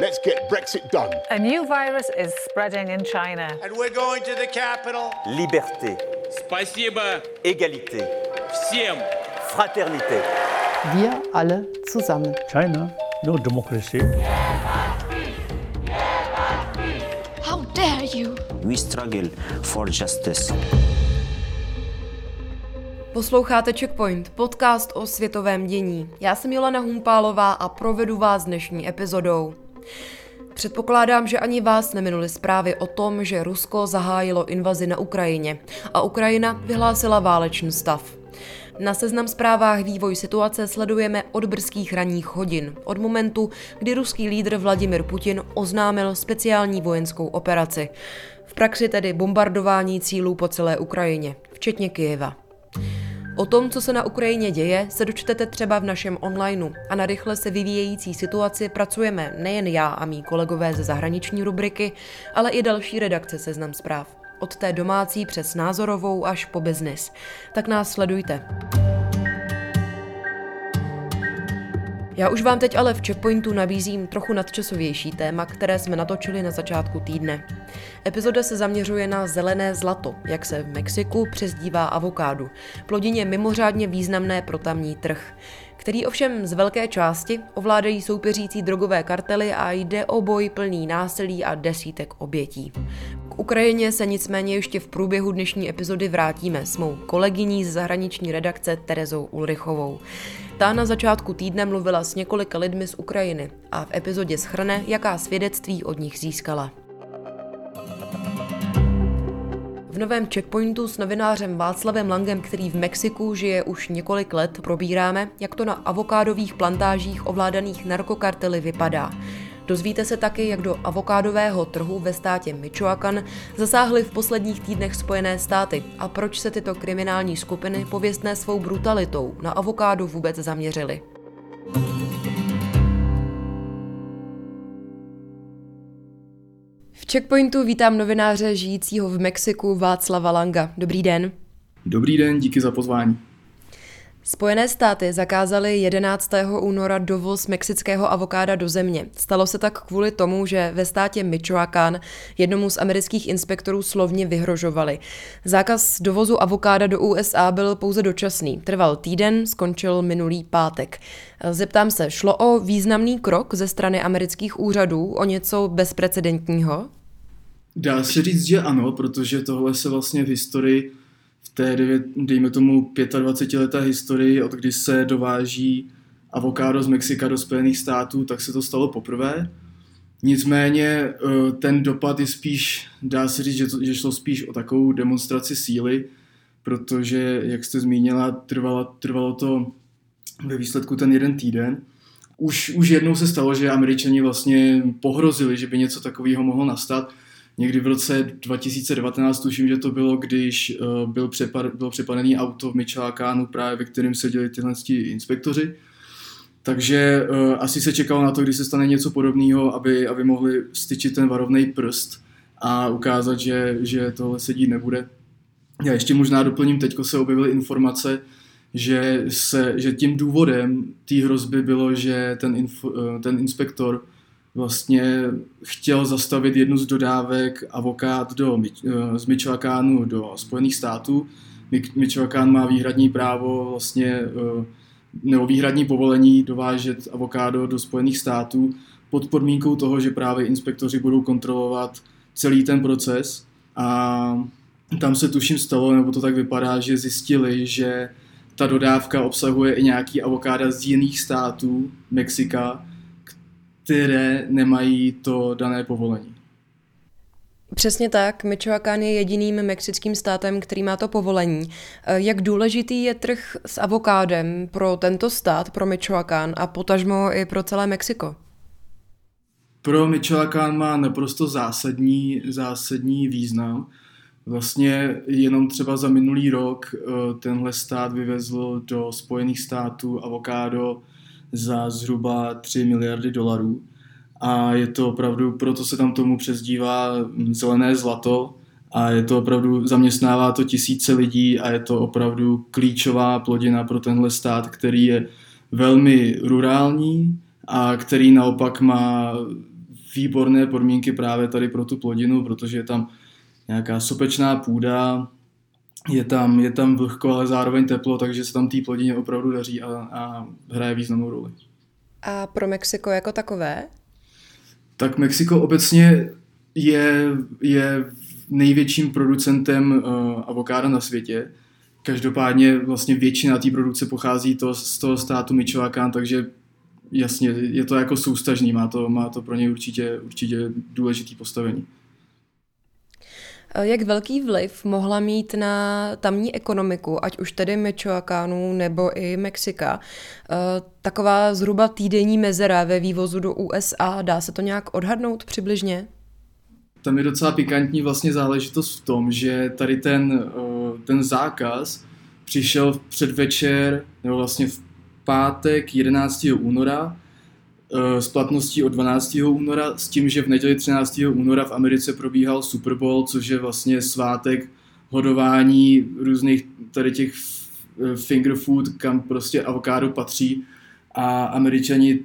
Let's get Brexit done. A new virus is spreading in China. And we're going to the capital. Liberté, Спасибо Egalité, всем. Fraternité. Wir alle zusammen. China, no democracy. How dare you! We struggle for justice. Posloucháte Checkpoint, podcast o světovém dění. Já jsem Jolana Humpálová a provedu vás dnešní epizodou. Předpokládám, že ani vás neminuli zprávy o tom, že Rusko zahájilo invazi na Ukrajině a Ukrajina vyhlásila válečný stav. Na seznam zprávách vývoj situace sledujeme od brzkých ranních hodin, od momentu, kdy ruský lídr Vladimir Putin oznámil speciální vojenskou operaci. V praxi tedy bombardování cílů po celé Ukrajině, včetně Kyjeva. O tom, co se na Ukrajině děje, se dočtete třeba v našem onlineu a na rychle se vyvíjející situaci pracujeme nejen já a mý kolegové ze zahraniční rubriky, ale i další redakce Seznam zpráv. Od té domácí přes názorovou až po biznis. Tak nás sledujte. Já už vám teď ale v Checkpointu nabízím trochu nadčasovější téma, které jsme natočili na začátku týdne. Epizoda se zaměřuje na zelené zlato, jak se v Mexiku přezdívá avokádu, plodině mimořádně významné pro tamní trh, který ovšem z velké části ovládají soupeřící drogové kartely a jde o boj plný násilí a desítek obětí. K Ukrajině se nicméně ještě v průběhu dnešní epizody vrátíme s mou kolegyní z zahraniční redakce Terezou Ulrichovou. Ta na začátku týdne mluvila s několika lidmi z Ukrajiny a v epizodě schrne, jaká svědectví od nich získala. V novém checkpointu s novinářem Václavem Langem, který v Mexiku žije už několik let, probíráme, jak to na avokádových plantážích ovládaných narkokartely vypadá. Dozvíte se taky, jak do avokádového trhu ve státě Michoacán zasáhly v posledních týdnech Spojené státy a proč se tyto kriminální skupiny pověstné svou brutalitou na avokádu vůbec zaměřily. V Checkpointu vítám novináře žijícího v Mexiku Václava Langa. Dobrý den. Dobrý den, díky za pozvání. Spojené státy zakázaly 11. února dovoz mexického avokáda do země. Stalo se tak kvůli tomu, že ve státě Michoacán jednomu z amerických inspektorů slovně vyhrožovali. Zákaz dovozu avokáda do USA byl pouze dočasný. Trval týden, skončil minulý pátek. Zeptám se, šlo o významný krok ze strany amerických úřadů, o něco bezprecedentního? Dá se říct, že ano, protože tohle se vlastně v historii té, dejme tomu, 25 leté historii, od kdy se dováží avokádo z Mexika do Spojených států, tak se to stalo poprvé. Nicméně eh, ten dopad je spíš, dá se říct, že, to, že šlo spíš o takovou demonstraci síly, protože, jak jste zmínila, trvalo, trvalo to ve výsledku ten jeden týden. Už, už jednou se stalo, že američani vlastně pohrozili, že by něco takového mohlo nastat, někdy v roce 2019, tuším, že to bylo, když uh, byl přepad, bylo přepadený auto v Michoacánu, právě ve kterém seděli tyhle inspektoři. Takže uh, asi se čekalo na to, když se stane něco podobného, aby, aby mohli styčit ten varovný prst a ukázat, že, že tohle sedí nebude. Já ještě možná doplním, teďko se objevily informace, že, se, že tím důvodem té hrozby bylo, že ten, info, uh, ten inspektor vlastně chtěl zastavit jednu z dodávek avokád do, eh, z Michoacánu do Spojených států. Michoacán má výhradní právo vlastně eh, nebo výhradní povolení dovážet avokádo do Spojených států pod podmínkou toho, že právě inspektoři budou kontrolovat celý ten proces a tam se tuším stalo, nebo to tak vypadá, že zjistili, že ta dodávka obsahuje i nějaký avokáda z jiných států Mexika, které nemají to dané povolení. Přesně tak, Michoacán je jediným mexickým státem, který má to povolení. Eh, jak důležitý je trh s avokádem pro tento stát, pro Michoacán a potažmo i pro celé Mexiko? Pro Michoacán má naprosto zásadní, zásadní význam. Vlastně jenom třeba za minulý rok eh, tenhle stát vyvezl do Spojených států avokádo za zhruba 3 miliardy dolarů. A je to opravdu, proto se tam tomu přezdívá zelené zlato a je to opravdu, zaměstnává to tisíce lidí a je to opravdu klíčová plodina pro tenhle stát, který je velmi rurální a který naopak má výborné podmínky právě tady pro tu plodinu, protože je tam nějaká sopečná půda, je tam, je tam vlhko, ale zároveň teplo, takže se tam té plodině opravdu daří a, a hraje významnou roli. A pro Mexiko jako takové? Tak Mexiko obecně je, je největším producentem uh, avokáda na světě. Každopádně vlastně většina té produkce pochází to, z toho státu Michoacán, takže jasně, je to jako soustažný, má to, má to pro něj určitě, určitě důležitý postavení. Jak velký vliv mohla mít na tamní ekonomiku, ať už tedy Michoacánu nebo i Mexika, eh, taková zhruba týdenní mezera ve vývozu do USA? Dá se to nějak odhadnout přibližně? Tam je docela pikantní vlastně záležitost v tom, že tady ten, eh, ten zákaz přišel v předvečer, nebo vlastně v pátek 11. února eh, s platností od 12. února s tím, že v neděli 13. února v Americe probíhal Super Bowl, což je vlastně svátek hodování různých tady těch eh, finger food, kam prostě avokádo patří a američani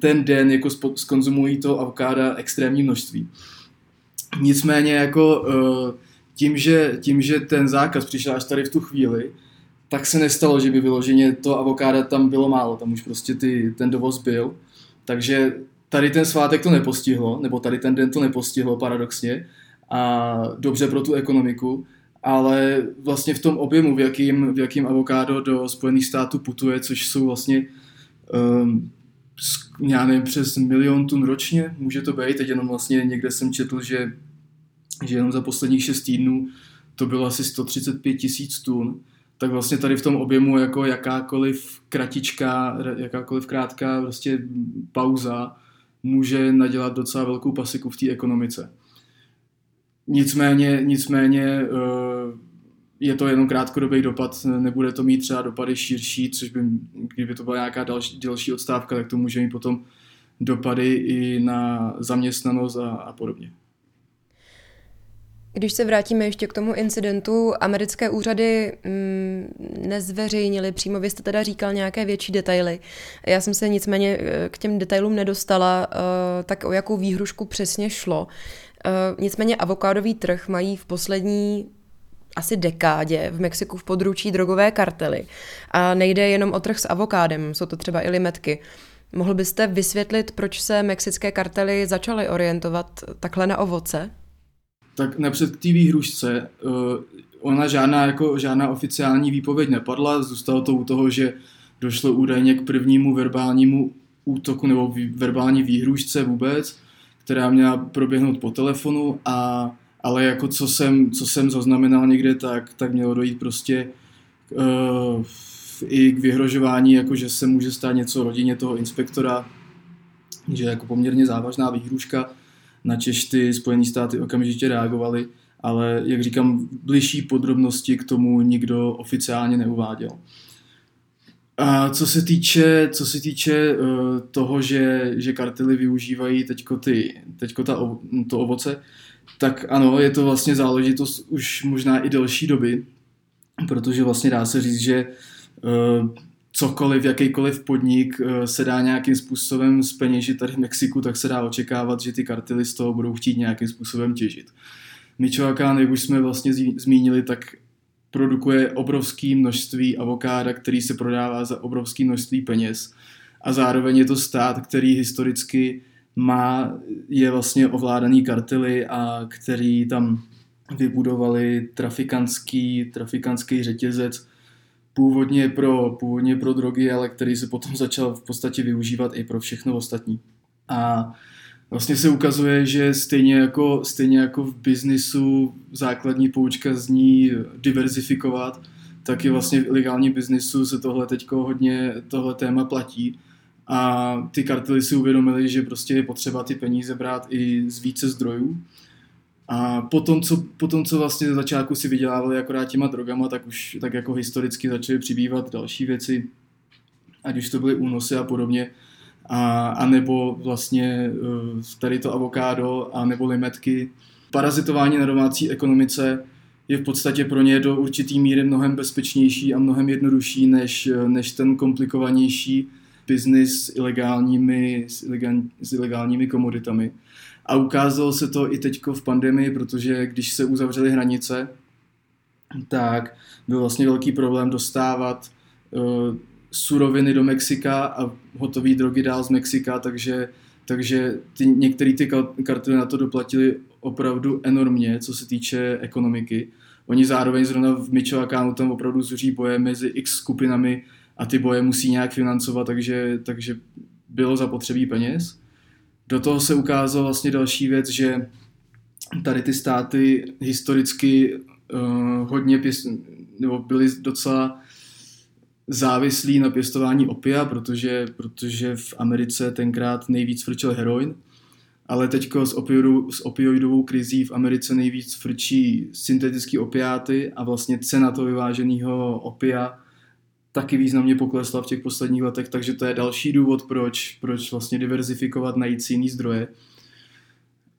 ten den jako skonzumují to avokáda extrémní množství. Nicméně jako eh, tím že, tím, že ten zákaz přišel až tady v tu chvíli, tak se nestalo, že by vyloženě to avokáda tam bylo málo, tam už prostě ty, ten dovoz byl. Takže tady ten svátek to nepostihlo, nebo tady ten den to nepostihlo paradoxně a dobře pro tu ekonomiku, ale vlastně v tom objemu, v jakým, v jakým avokádo do Spojených států putuje, což jsou vlastně um, já nevím, přes milion tun ročně, může to být, teď jenom vlastně někde jsem četl, že, že jenom za posledních šest týdnů to bylo asi 135 tisíc tun, tak vlastně tady v tom objemu jako jakákoliv kratička, jakákoliv krátká prostě pauza může nadělat docela velkou pasiku v té ekonomice. Nicméně, nicméně eh, je to jenom krátkodobý dopad, nebude to mít třeba dopady širší, což by, kdyby to byla nějaká další, další odstávka, tak to může mít potom dopady i na zaměstnanost a, a podobně. Když se vrátíme ještě k tomu incidentu, americké úřady mm, nezveřejnili, přímo vy jste teda říkal nějaké větší detaily. Já jsem se nicméně eh, k těm detailům nedostala, uh, tak o jakou výhrušku přesně šlo. Uh, nicméně avokádový trh mají v poslední asi dekádě v Mexiku v područí drogové kartely. A nejde jenom o trh s avokádem, jsou to třeba i limetky. Mohl byste vysvětlit, proč se mexické kartely začaly orientovat takhle na ovoce? Tak napřed k té výhrušce, uh, ona žádná, jako, žádná oficiální výpověď nepadla, zůstalo to u toho, že došlo údajně k prvnímu verbálnímu útoku nebo verbální výhrušce vůbec, která měla proběhnout po telefonu a ale jako co jsem, co jsem zaznamenal někde, tak, tak mělo dojít prostě uh, i k vyhrožování, jako že se může stát něco rodině toho inspektora, že jako poměrně závažná výhruška, na Češ ty Spojené státy okamžitě reagovaly, ale jak říkám, bližší podrobnosti k tomu nikdo oficiálně neuváděl. A co se týče, co se týče uh, toho, že, že kartely využívají teďko, ty, teďko ta, to ovoce, tak ano, je to vlastně záležitost už možná i delší doby, protože vlastně dá se říct, že uh, cokoliv, jakýkoliv podnik uh, se dá nějakým způsobem speněžit tady v Mexiku, tak se dá očekávat, že ty kartely z toho budou chtít nějakým způsobem těžit. Michoacán, jak už jsme vlastně zmínili, tak produkuje obrovské množství avokáda, který se prodává za obrovské množství peněz. A zároveň je to stát, který historicky má, je vlastně ovládaný kartely a který tam vybudovali trafikantský, trafikantský řetězec původně pro, původně pro drogy, ale který se potom začal v podstatě využívat i pro všechno ostatní. A vlastně se ukazuje, že stejně jako, stejně jako v biznisu základní poučka zní diverzifikovat, tak i vlastně v ilegální biznisu se tohle teďko hodně, tohle téma platí a ty kartely si uvědomili, že prostě je potřeba ty peníze brát i z více zdrojů. A potom, co, potom, co vlastně ze začátku si vydělávali akorát těma drogama, tak už tak jako historicky začaly přibývat další věci, ať už to byly únosy a podobně, a, a nebo vlastně eh, tady to avokádo, a nebo limetky. Parazitování na domácí ekonomice je v podstatě pro ně do určitý míry mnohem bezpečnější a mnohem jednodušší než, než ten komplikovanější biznis s ilegálními, s, ilegál, s ilegálními komoditami. A ukázalo se to i teďko v pandemii, protože když se uzavřely hranice, tak byl vlastně velký problém dostávat uh, suroviny do Mexika a hotové drogy dál z Mexika, takže, takže ty, některé ty kartely na to doplatili opravdu enormně, co se týče ekonomiky. Oni zároveň zrovna v Michoacánu tam opravdu zuří boje mezi x skupinami a ty boje musí nějak financovat, takže, takže bylo zapotřebí peněz. Do toho se ukázalo vlastně další věc, že tady ty státy historicky uh, hodně pěst, nebo byly docela závislí na pěstování opia, protože, protože v Americe tenkrát nejvíc frčel heroin, ale teď s, s opioidovou krizí v Americe nejvíc frčí syntetické opiáty a vlastně cena toho vyváženého opia taky významně poklesla v těch posledních letech, takže to je další důvod, proč, proč vlastně diverzifikovat, najít si jiný zdroje.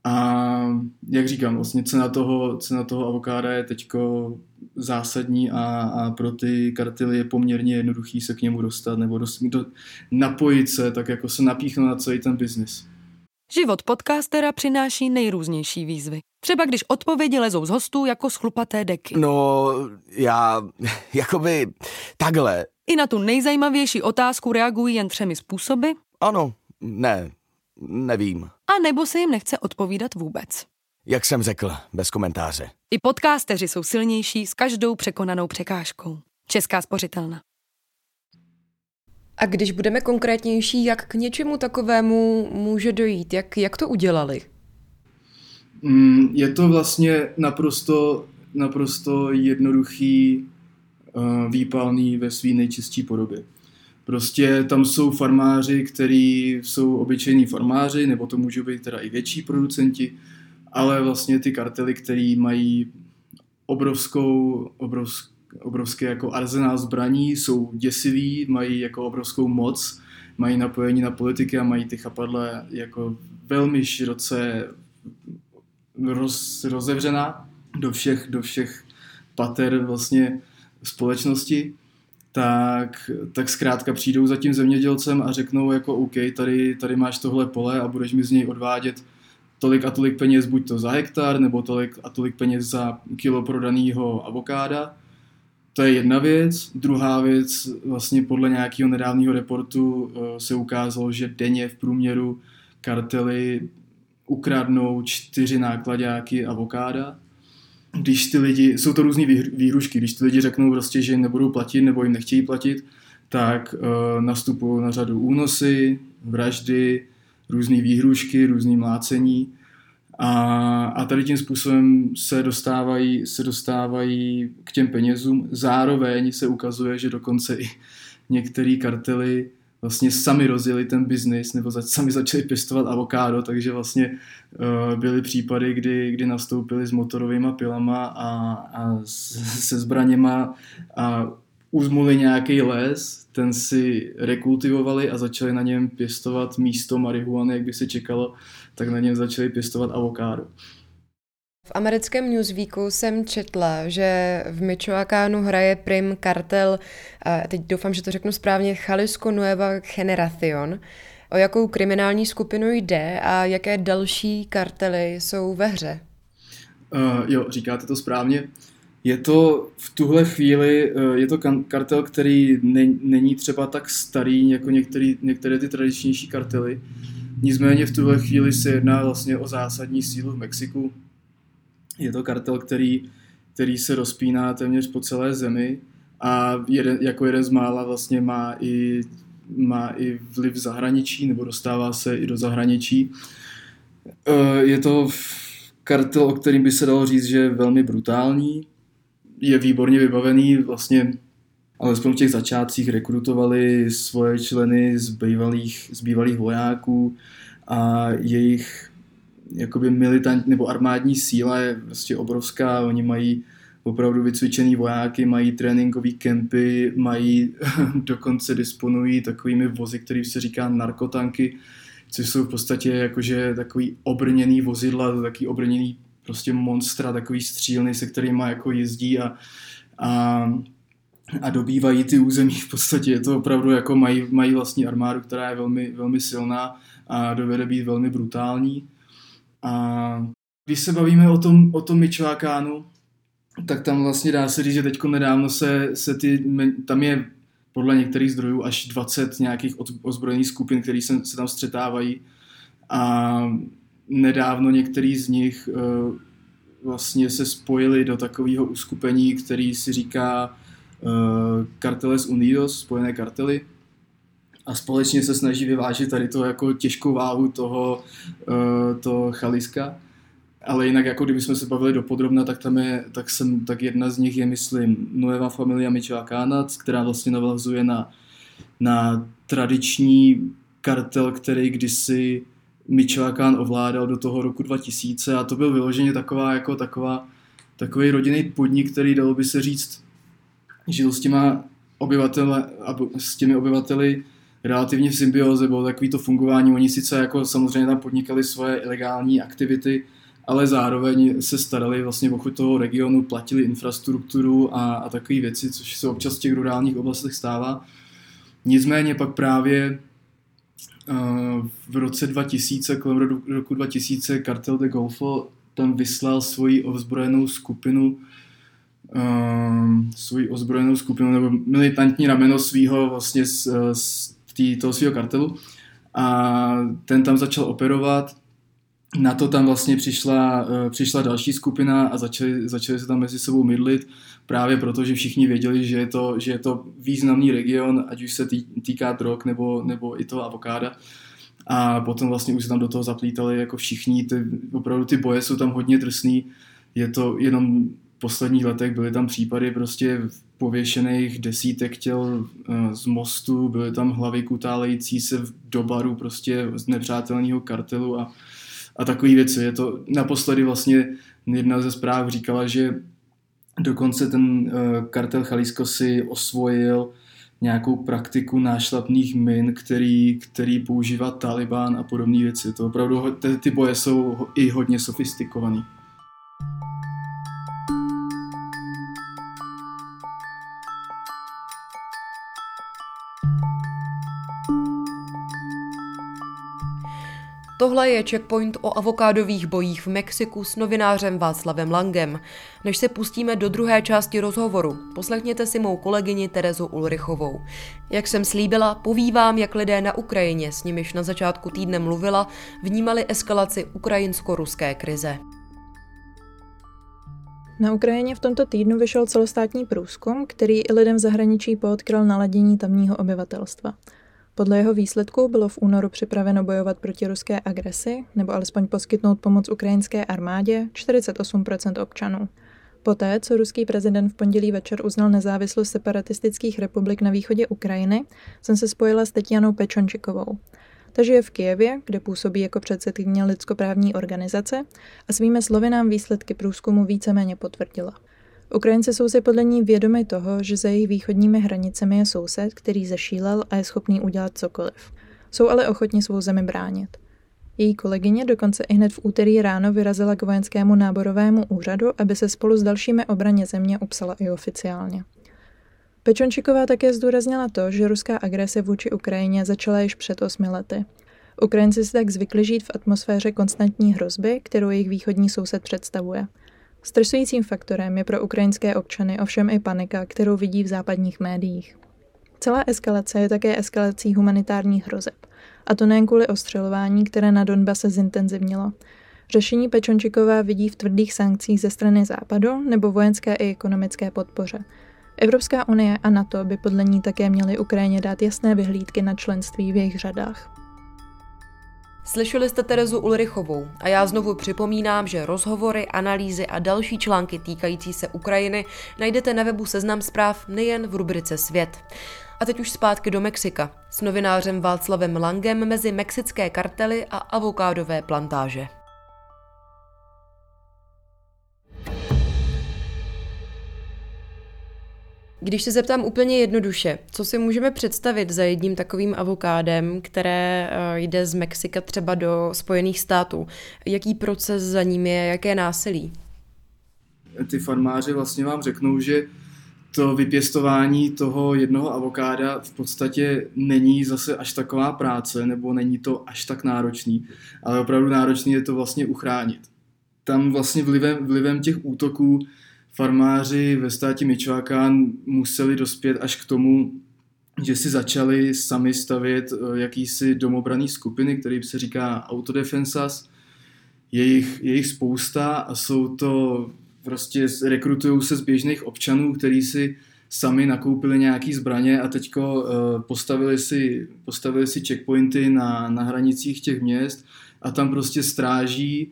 A jak říkám, vlastně cena toho, cena toho avokáda je teďko zásadní a, a pro ty kartely je poměrně jednoduchý se k němu dostat nebo dost, do, napojit se, tak jako se napíchnout na celý ten biznis. Život podcastera přináší nejrůznější výzvy. Třeba když odpovědi lezou z hostů jako schlupaté deky. No, já, jakoby, takhle. I na tu nejzajímavější otázku reagují jen třemi způsoby. Ano, ne, nevím. A nebo se jim nechce odpovídat vůbec. Jak jsem řekl, bez komentáře. I podcasteři jsou silnější s každou překonanou překážkou. Česká spořitelna. A když budeme konkrétnější, jak k něčemu takovému může dojít? Jak, jak to udělali? Mm, je to vlastně naprosto, naprosto jednoduchý, uh, výpalný ve své nejčistší podobě. Prostě tam jsou farmáři, kteří jsou obyčejní farmáři, nebo to můžou být teda i větší producenti, ale vlastně ty kartely, které mají obrovskou, obrovskou obrovský jako arzenál zbraní, jsou děsiví, mají jako obrovskou moc, mají napojení na politiky a mají ty chapadle jako velmi široce roz, rozevřená do všech, do všech pater vlastně společnosti, tak, tak zkrátka přijdou za tím zemědělcem a řeknou jako OK, tady, tady máš tohle pole a budeš mi z něj odvádět tolik a tolik peněz buď to za hektar, nebo tolik a tolik peněz za kilo prodaného avokáda to je jedna věc. Druhá věc, vlastně podle nějakého nedávného reportu eh, se ukázalo, že denně v průměru kartely ukradnou čtyři nákladáky avokáda. Když ty lidi, jsou to různé výhrušky, když ty lidi řeknou prostě, že nebudou platit nebo jim nechtějí platit, tak uh, nastupují na řadu únosy, vraždy, různé výhrušky, různé mlácení a, a tady tím způsobem se dostávají, se dostávají k těm penězům. Zároveň se ukazuje, že dokonce i některé kartely vlastně sami rozjeli ten biznis nebo za, sami začali pěstovat avokádo, takže vlastně uh, byly případy, kdy, kdy nastoupili s motorovými pilama a, a se zbraněma a uzmuli nějaký les, ten si rekultivovali a začali na něm pěstovat místo marihuany, jak by se čekalo, tak na něm začali pěstovat avokádo. V americkém Newsweeku jsem četla, že v Michoacánu hraje prim kartel, teď doufám, že to řeknu správně, Jalisco Nueva Generación. O jakou kriminální skupinu jde a jaké další kartely jsou ve hře? Uh, jo, říkáte to správně. Je to v tuhle chvíli, eh, je to kartel, který není třeba tak starý jako některý, některé ty tradičnější kartely. Nicméně v tuhle chvíli se jedná vlastně o zásadní sílu v Mexiku. Je to kartel, který, který se rozpíná téměř po celé zemi a jeden, jako jeden z mála vlastně má i, má i vliv v zahraničí, nebo dostává se i do zahraničí. Eh, je to kartel, o kterým by se dalo říct, že je velmi brutální, je výborně vybavený, vlastně alespoň v těch začátcích rekrutovali svoje členy z bývalých, z bývalých vojáků a jejich jakoby militant nebo armádní síla je vlastně obrovská, oni mají opravdu vycvičený vojáky, mají tréninkové kempy, mají, dokonce disponují takovými vozy, kterým se říká narkotanky, což jsou v podstatě jakože takový obrněný vozidla, takový obrněný prostě monstra, takový střílny, se kterými jako jezdí a, a, a dobývají ty území v podstatě. Je to opravdu jako mají, mají vlastní armádu, která je velmi, velmi silná a dovede být velmi brutální. A když se bavíme o tom, o tom Michoakánu, tak tam vlastně dá se říct, že teď nedávno se, se ty, tam je podle některých zdrojů až 20 nějakých ozbrojených skupin, které se, se tam střetávají. A nedávno některý z nich uh, vlastně se spojili do takového uskupení, který si říká uh, Carteles Unidos, spojené kartely a společně se snaží vyvážit tady to jako těžkou váhu toho uh, to chaliska. Ale jinak, jako kdybychom se bavili do podrobna, tak tam je, tak, jsem, tak jedna z nich je, myslím, Nueva Familia Michoacana, která vlastně navazuje na, na tradiční kartel, který kdysi Michoacán ovládal do toho roku 2000 a to byl vyloženě taková, jako taková, takový rodinný podnik, který dalo by se říct, žil s těma obyvatele, s těmi obyvateli relativně v symbioze, bylo takový to fungování, oni sice jako samozřejmě tam podnikali svoje ilegální aktivity, ale zároveň se starali vlastně o chuť toho regionu, platili infrastrukturu a, a takové věci, což se občas v těch rurálních oblastech stává. Nicméně pak právě uh, v roce 2000, kolem roku 2000, kartel de Golfo tam vyslal svoji ozbrojenou skupinu uh, svoji ozbrojenou skupinu nebo militantní rameno svého vlastně z, z tý, toho svého kartelu. A ten tam začal operovat. Na to tam vlastně přišla, eh, přišla další skupina a začali, začali se tam mezi sebou mydlit, právě proto, že všichni věděli, že je to, že je to významný region, ať už se tý, týká drog nebo, nebo i toho avokáda. A potom vlastně už se tam do toho zaplítali jako všichni, ty, opravdu ty boje jsou tam hodně drsný, je to jenom posledních letech byly tam případy prostě pověšených desítek těl eh, z mostu, byly tam hlavy kutálející se do baru prostě z nepřátelného kartelu a a takové věci. Je to naposledy vlastně jedna ze zpráv říkala, že dokonce ten eh, kartel Jalisco si osvojil nějakou praktiku nášlapných min, který, který používá Taliban a podobné věci. To opravdu, ty, boje jsou i hodně sofistikovaný. Tohle je checkpoint o avokádových bojích v Mexiku s novinářem Václavem Langem. Než se pustíme do druhé části rozhovoru, poslechněte si mou kolegyni Terezu Ulrichovou. Jak jsem slíbila, povívám, jak lidé na Ukrajině, s nimiž na začátku týdne mluvila, vnímali eskalaci ukrajinsko-ruské krize. Na Ukrajině v tomto týdnu vyšel celostátní průzkum, který i lidem v zahraničí poodkryl naladění tamního obyvatelstva – podle jeho výsledku bylo v únoru připraveno bojovat proti ruské agresi, nebo alespoň poskytnout pomoc ukrajinské armádě 48% občanů. Poté, co ruský prezident v pondělí večer uznal nezávislost separatistických republik na východě Ukrajiny, jsem se spojila s Tetianou Pečončikovou. Ta žije v Kijevě, kde působí jako předsedkyně lidskoprávní organizace a svými slovy nám výsledky průzkumu víceméně potvrdila. Ukrajinci jsou si podle ní vědomi toho, že za jejich východními hranicemi je soused, který zešílel a je schopný udělat cokoliv. Jsou ale ochotni svou zemi bránit. Její kolegyně dokonce i hned v úterý ráno vyrazila k vojenskému náborovému úřadu, aby se spolu s dalšími obraně země upsala i oficiálně. Pečončiková také zdůraznila to, že ruská agrese vůči Ukrajině začala již před osmi lety. Ukrajinci si tak zvykli žít v atmosféře konstantní hrozby, kterou jejich východní soused představuje – Stresujícím faktorem je pro ukrajinské občany ovšem i panika, kterou vidí v západních médiích. Celá eskalace je také eskalací humanitárních hrozeb. A to nejen kvůli ostřelování, které na Donbase zintenzivnilo. Řešení Pečončiková vidí v tvrdých sankcích ze strany Západu nebo vojenské i ekonomické podpoře. Evropská unie a NATO by podle ní také měly Ukrajině dát jasné vyhlídky na členství v jejich řadách. Slyšeli jste Terezu Ulrichovou a já znovu připomínám, že rozhovory, analýzy a další články týkající se Ukrajiny najdete na webu Seznam zpráv nejen v rubrice Svět. A teď už zpátky do Mexika s novinářem Václavem Langem mezi mexické kartely a avokádové plantáže. Když se zeptám úplně jednoduše, co si můžeme představit za jedním takovým avokádem, které eh, jde z Mexika třeba do Spojených států? Jaký proces za ním je, jaké násilí? Ty farmáři vlastně vám řeknou, že to vypěstování toho jednoho avokáda v podstatě není zase až taková práce, nebo není to až tak náročný, ale opravdu náročný je to vlastně uchránit. Tam vlastně vlivem, vlivem těch útoků farmáři ve státě Michoacán museli dospět až k tomu, že si začali sami stavět eh, jakýsi domobraný skupiny, který se říká autodefensas. Je jich, je jich spousta a jsou to prostě rekrutují se z běžných občanů, kteří si sami nakoupili nějaký zbraně a teďko uh, postavili si, postavili si checkpointy na, na hranicích těch měst a tam prostě stráží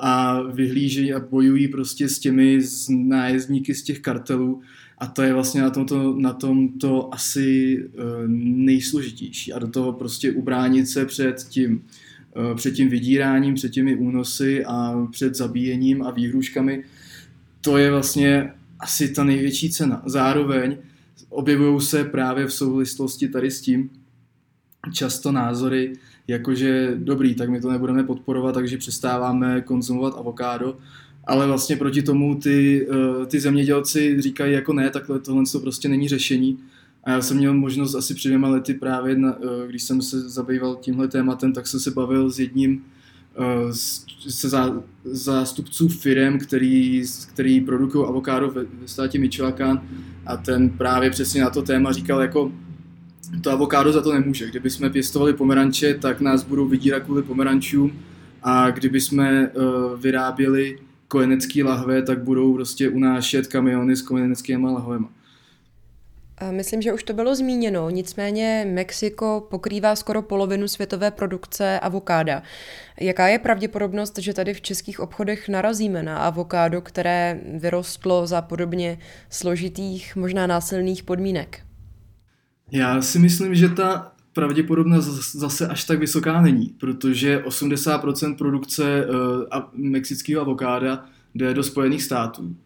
a vyhlížejí a bojují prostě s těmi z nájezdníky z těch kartelů a to je vlastně na tomto, na tomto asi uh, nejsložitější a do toho prostě ubránit se před tím Eh, před tím vydíráním, před těmi únosy a před zabíjením a výhruškami, to je vlastně asi ta největší cena. Zároveň objevují se právě v souvislosti tady s tím často názory, jakože dobrý, tak my to nebudeme podporovat, takže přestáváme konzumovat avokádo, ale vlastně proti tomu ty, eh, ty zemědělci říkají jako ne, takhle tohle to prostě není řešení. A já jsem měl možnost asi před dvěma lety právě, na, eh, když jsem se zabýval tímhle tématem, tak jsem se bavil s jedním eh, se zá, zástupců firm, který, který produkují avokádo ve, ve státě Michoacán. A ten právě přesně na to téma říkal jako to avokádo za to nemůže. Kdyby jsme pěstovali pomeranče, tak nás budou vydírat kvůli pomerančům a kdyby jsme uh, vyráběli kojenecký lahve, tak budou prostě unášet kamiony s kojeneckými lahvemi. Myslím, že už to bylo zmíněno, nicméně Mexiko pokrývá skoro polovinu světové produkce avokáda. Jaká je pravděpodobnost, že tady v českých obchodech narazíme na avokádo, které vyrostlo za podobně složitých, možná násilných podmínek? Já si myslím, že ta pravděpodobnost zase až tak vysoká není, protože 80% produkce uh, mexického avokáda jde do Spojených států.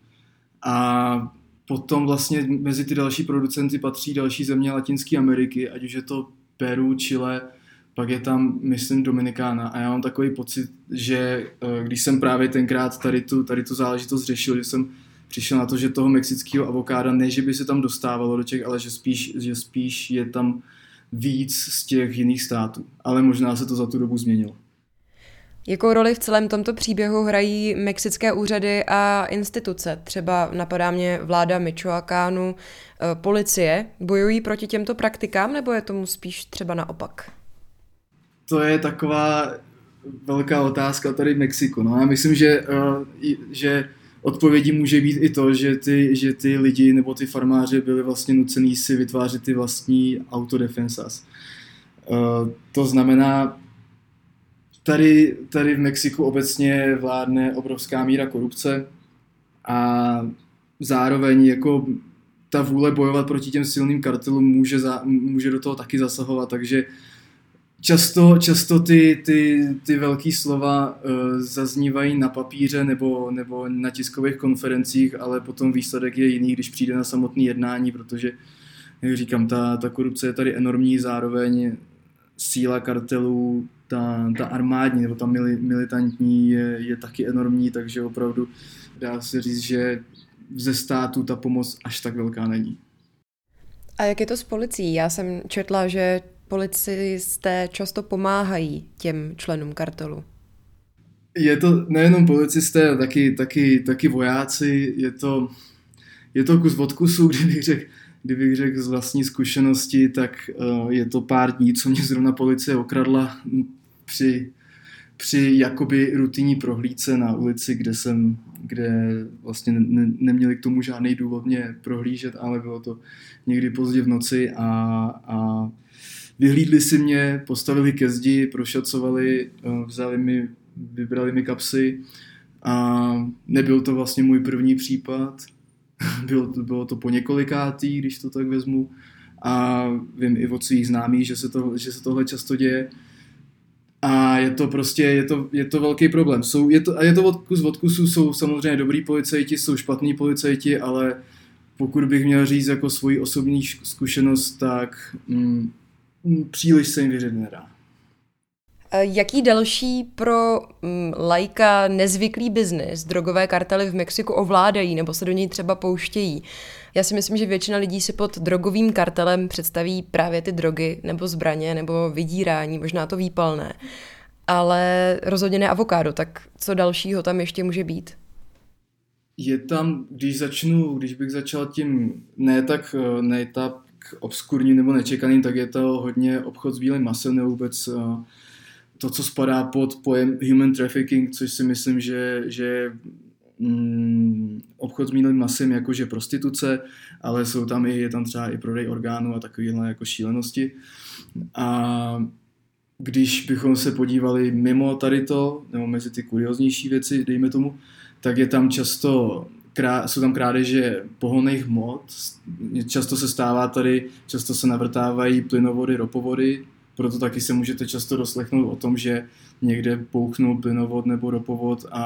A Potom vlastně mezi ty další producenty patří další země Latinské Ameriky, ať už je to Peru, Chile, pak je tam, myslím, Dominikána. A já mám takový pocit, že eh, když jsem právě tenkrát tady tu, tady tu záležitost řešil, že jsem přišel na to, že toho mexického avokáda ne, že by se tam dostávalo do těch, ale že spíš, že spíš je tam víc z těch jiných států. Ale možná se to za tu dobu změnilo. Jakou roli v celém tomto příběhu hrají mexické úřady a instituce? Třeba napadá mě vláda Michoacánu, eh, policie. Bojují proti těmto praktikám nebo je tomu spíš třeba naopak? To je taková velká otázka tady v Mexiku. No, já myslím, že, uh, že odpovědí může být i to, že ty, že ty lidi nebo ty farmáři byli vlastně nucený si vytvářet ty vlastní autodefensas. Uh, to znamená, tady, tady v Mexiku obecně vládne obrovská míra korupce a zároveň jako ta vůle bojovat proti těm silným kartelům může, za, může do toho taky zasahovat, takže často, často ty, ty, ty velké slova uh, zaznívají na papíře nebo, nebo na tiskových konferencích, ale potom výsledek je jiný, když přijde na samotné jednání, protože, jak říkám, ta, ta korupce je tady enormní, zároveň síla kartelů ta, ta armádní nebo ta mili, militantní je, je taky enormní, takže opravdu dá se říct, že ze státu ta pomoc až tak velká není. A jak je to s policií? Já jsem četla, že policisté často pomáhají těm členům kartelu. Je to nejenom policisté, ale taky, taky, taky vojáci. Je to, je to kus od kusu, kdybych řekl kdybych řekl z vlastní zkušenosti, tak uh, je to pár dní, co mě zrovna policie okradla při, při jakoby rutinní prohlídce na ulici, kde jsem, kde vlastně ne, neměli k tomu žádný důvod mě prohlížet, ale bylo to někdy pozdě v noci a, a vyhlídli si mě, postavili ke zdi, prošacovali, eh, vzali mi, vybrali mi kapsy a nebyl to vlastně můj první případ, bylo, to, bylo to po několikátý, když to tak vezmu. A vím i od svých známých, že se, to, že se tohle často děje. A je to prostě, je to, je to velký problém. Jsou, je to, a je to odkus od kusu, jsou samozřejmě dobrý policajti, jsou špatní policajti, ale pokud bych měl říct jako svoji osobní zkušenost, tak mm, příliš se jim věřit nedá. Jaký další pro mm, lajka nezvyklý biznis drogové kartely v Mexiku ovládají nebo se do něj třeba pouštějí? Já si myslím, že většina lidí si pod drogovým kartelem představí právě ty drogy nebo zbraně nebo vydírání, možná to výpalné. Ale rozhodně ne avokádo, tak co dalšího tam ještě může být? Je tam, když začnu, když bych začal tím ne tak, ne tak obskurním nebo nečekaným, tak je to hodně obchod s bílým masem nebo vůbec to, co spadá pod pojem human trafficking, což si myslím, že, že mm, obchod s bílým masem jakože prostituce, ale jsou tam i, je tam třeba i prodej orgánů a takovéhle jako šílenosti. A když bychom se podívali mimo tady to, nebo mezi ty kurioznější věci, dejme tomu, tak je tam často krá, jsou tam krádeže pohonných hmot, často se stává tady, často se navrtávají plynovody, ropovody, proto taky se můžete často doslechnout o tom, že někde pouchnul plynovod nebo ropovod a,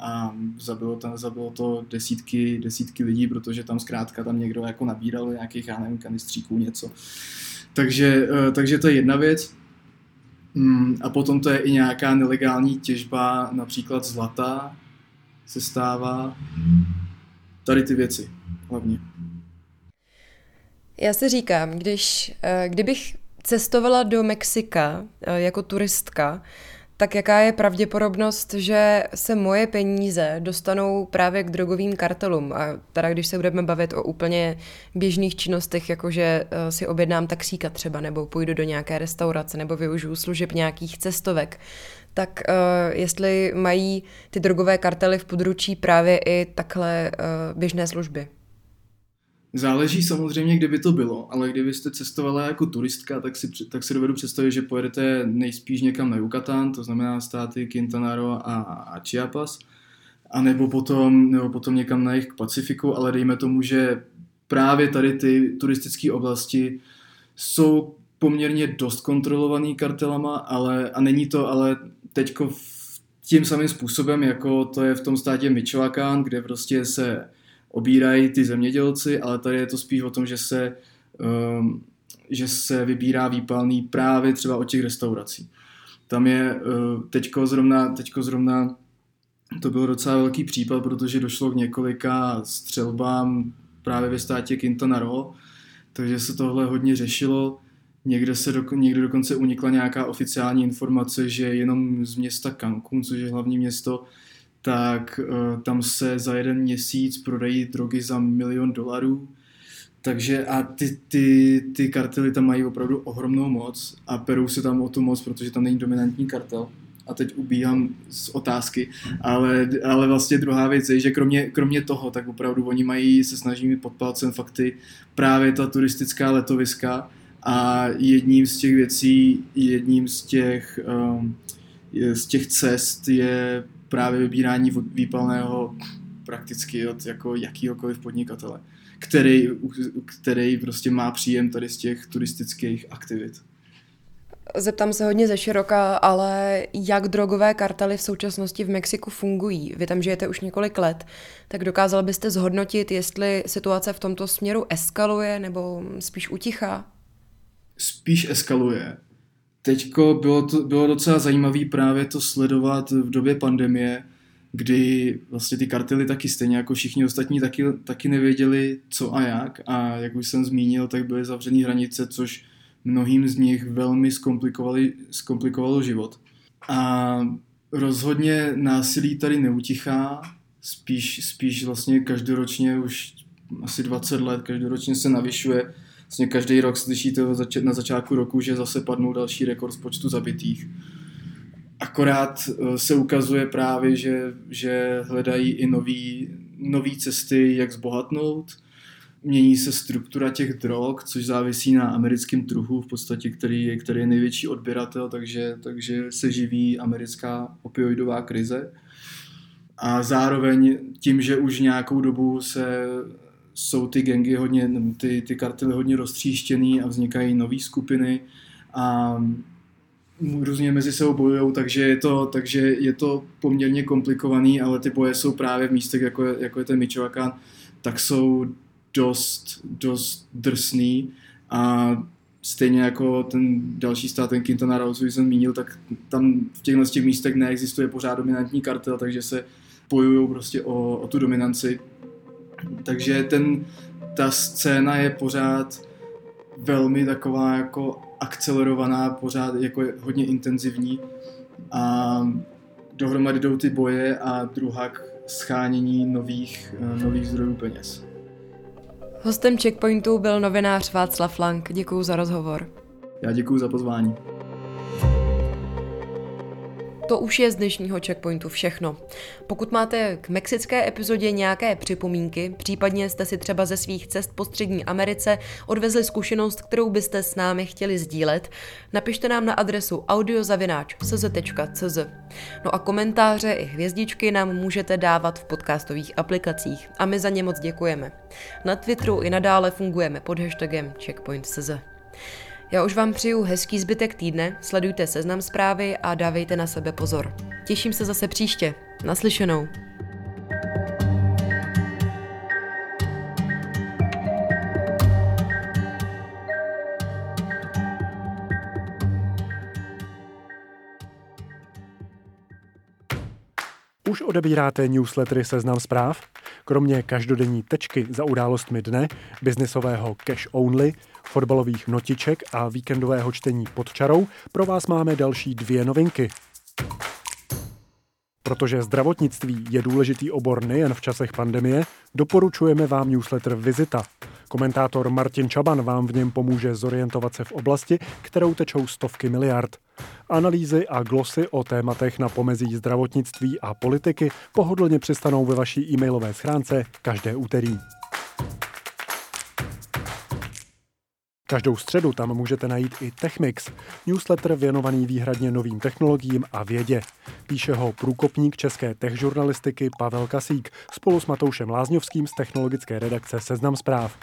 a zabilo, tam, zabilo to desítky, desítky lidí, protože tam zkrátka tam někdo jako nabíral nějakých, já nevím, kanistříků něco. Takže, eh, takže to je jedna věc. Mm, a potom to je i nějaká nelegální těžba, například zlata se stává. Tady ty věci hlavně. Já si říkám, když, eh, kdybych cestovala do Mexika eh, jako turistka, tak jaká je pravděpodobnost, že se moje peníze dostanou právě k drogovým kartelům? A teda když se budeme bavit o úplně běžných činnostech, jakože eh, si objednám taxíka třeba, nebo půjdu do nějaké restaurace, nebo využiju služeb nějakých cestovek, tak uh, jestli mají ty drogové kartely v područí právě i takhle uh, běžné služby? Záleží samozřejmě, kde by to bylo, ale kdybyste cestovala jako turistka, tak si, tak si dovedu představit, že pojedete nejspíš někam na Yucatán, to znamená státy Quintana Roo a, a Chiapas, a nebo potom, nebo potom někam na jich k Pacifiku, ale dejme tomu, že právě tady ty turistické oblasti jsou poměrně dost kontrolovaný kartelama, ale, a není to ale teďko tím samým způsobem, jako to je v tom státě Michoacán, kde prostě se obírají ty zemědělci, ale tady je to spíš o tom, že se, um, že se vybírá výpalný právě třeba od těch restaurací. Tam je uh, teďko zrovna, teďko zrovna to byl docela velký případ, protože došlo k několika střelbám právě ve státě Quintana Roo, takže se tohle hodně řešilo. Někde, se do, někde dokonce unikla nějaká oficiální informace, že jenom z města Cancún, což je hlavní město, tak uh, tam se za jeden měsíc prodají drogy za milion dolarů. Takže a ty, ty, ty kartely tam mají opravdu ohromnou moc a perou se tam o tu moc, protože tam není dominantní kartel. A teď ubíhám z otázky, ale, ale vlastně druhá věc je, že kromě, kromě toho, tak opravdu oni mají, se snaží mít pod palcem fakty právě ta turistická letoviska a jedním z těch věcí, jedním z těch, um, z těch cest je právě vybírání výpalného prakticky od jako jakýhokoliv podnikatele, který, který prostě má příjem tady z těch turistických aktivit. Zeptám se hodně ze široka, ale jak drogové kartely v současnosti v Mexiku fungují? Vy tam žijete už několik let, tak dokázal byste zhodnotit, jestli situace v tomto směru eskaluje nebo spíš utichá? Spíš eskaluje. Teďko bylo, to, bylo docela zajímavé právě to sledovat v době pandemie, kdy vlastně ty kartely taky stejně jako všichni ostatní taky, taky nevěděli co a jak a jak už jsem zmínil, tak byly zavřené hranice, což mnohým z nich velmi zkomplikovalo život. A rozhodně násilí tady neutichá, spíš, spíš vlastně každoročně už asi 20 let, každoročně se navyšuje vlastně každý rok slyšíte na začátku roku, že zase padnou další rekord z počtu zabitých. Akorát eh, se ukazuje právě, že, že hledají i nové cesty, jak zbohatnout. Mění se struktura těch drog, což závisí na americkém trhu, v podstatě, který, který je největší odběratel, takže, takže se živí americká opioidová krize. A zároveň tím, že už nějakou dobu se jsou ty gengy hodně, ty, ty kartely hodně roztříštěný a vznikají nové skupiny a různě mezi sebou bojují, takže je to, takže je to poměrně komplikovaný, ale ty boje jsou právě v místech, jako jako je ten Michoacán, tak jsou dost, dost drsný a stejně jako ten další stát, ten Quintana Roo, co jsem zmínil, tak tam v těchto těch místech neexistuje pořád dominantní kartel, takže se bojují prostě o, o tu dominanci. Takže ten, ta scéna je pořád velmi taková jako akcelerovaná, pořád jako hodně intenzivní a dohromady jdou ty boje a druhak schánění nových, eh, nových zdrojů peněz. Hostem Checkpointu byl novinář Václav Lang. Děkuji za rozhovor. Já děkuji za pozvání. To už je z dnešního checkpointu všechno. Pokud máte k mexické epizodě nějaké připomínky, případně jste si třeba ze svých cest po střední Americe odvezli zkušenost, kterou byste s námi chtěli sdílet, napište nám na adresu audiozavináč.cz. No a komentáře i hvězdičky nám můžete dávat v podcastových aplikacích a my za ně moc děkujeme. Na Twitteru i nadále fungujeme pod hashtagem checkpoint.cz. Já už vám přeju hezký zbytek týdne, sledujte seznam zprávy a dávejte na sebe pozor. Těším se zase příště. Naslyšenou. Už odebíráte newslettery Seznam zpráv? Kromě každodenní tečky za událostmi dne, biznisového cash only, fotbalových notiček a víkendového čtení pod čarou pro vás máme další dvě novinky. Protože zdravotnictví je důležitý obor nejen v časech pandemie, doporučujeme vám newsletter Vizita. Komentátor Martin Čaban vám v něm pomůže zorientovat se v oblasti, kterou tečou stovky miliard. Analýzy a glosy o tématech na pomezí zdravotnictví a politiky pohodlně přistanou ve vaší e-mailové schránce každé úterý. Každou středu tam můžete najít i Techmix, newsletter věnovaný výhradně novým technologiím a vědě. Píše ho průkopník české tech žurnalistiky Pavel Kasík spolu s Matoušem Lázňovským z technologické redakce Seznam zpráv.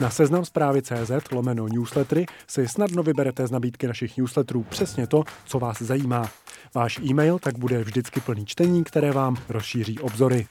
Na seznam zprávy CZ lomeno newslettery si snadno vyberete z nabídky našich newsletterů přesně to, co vás zajímá. Váš e-mail tak bude vždycky plný čtení, které vám rozšíří obzory.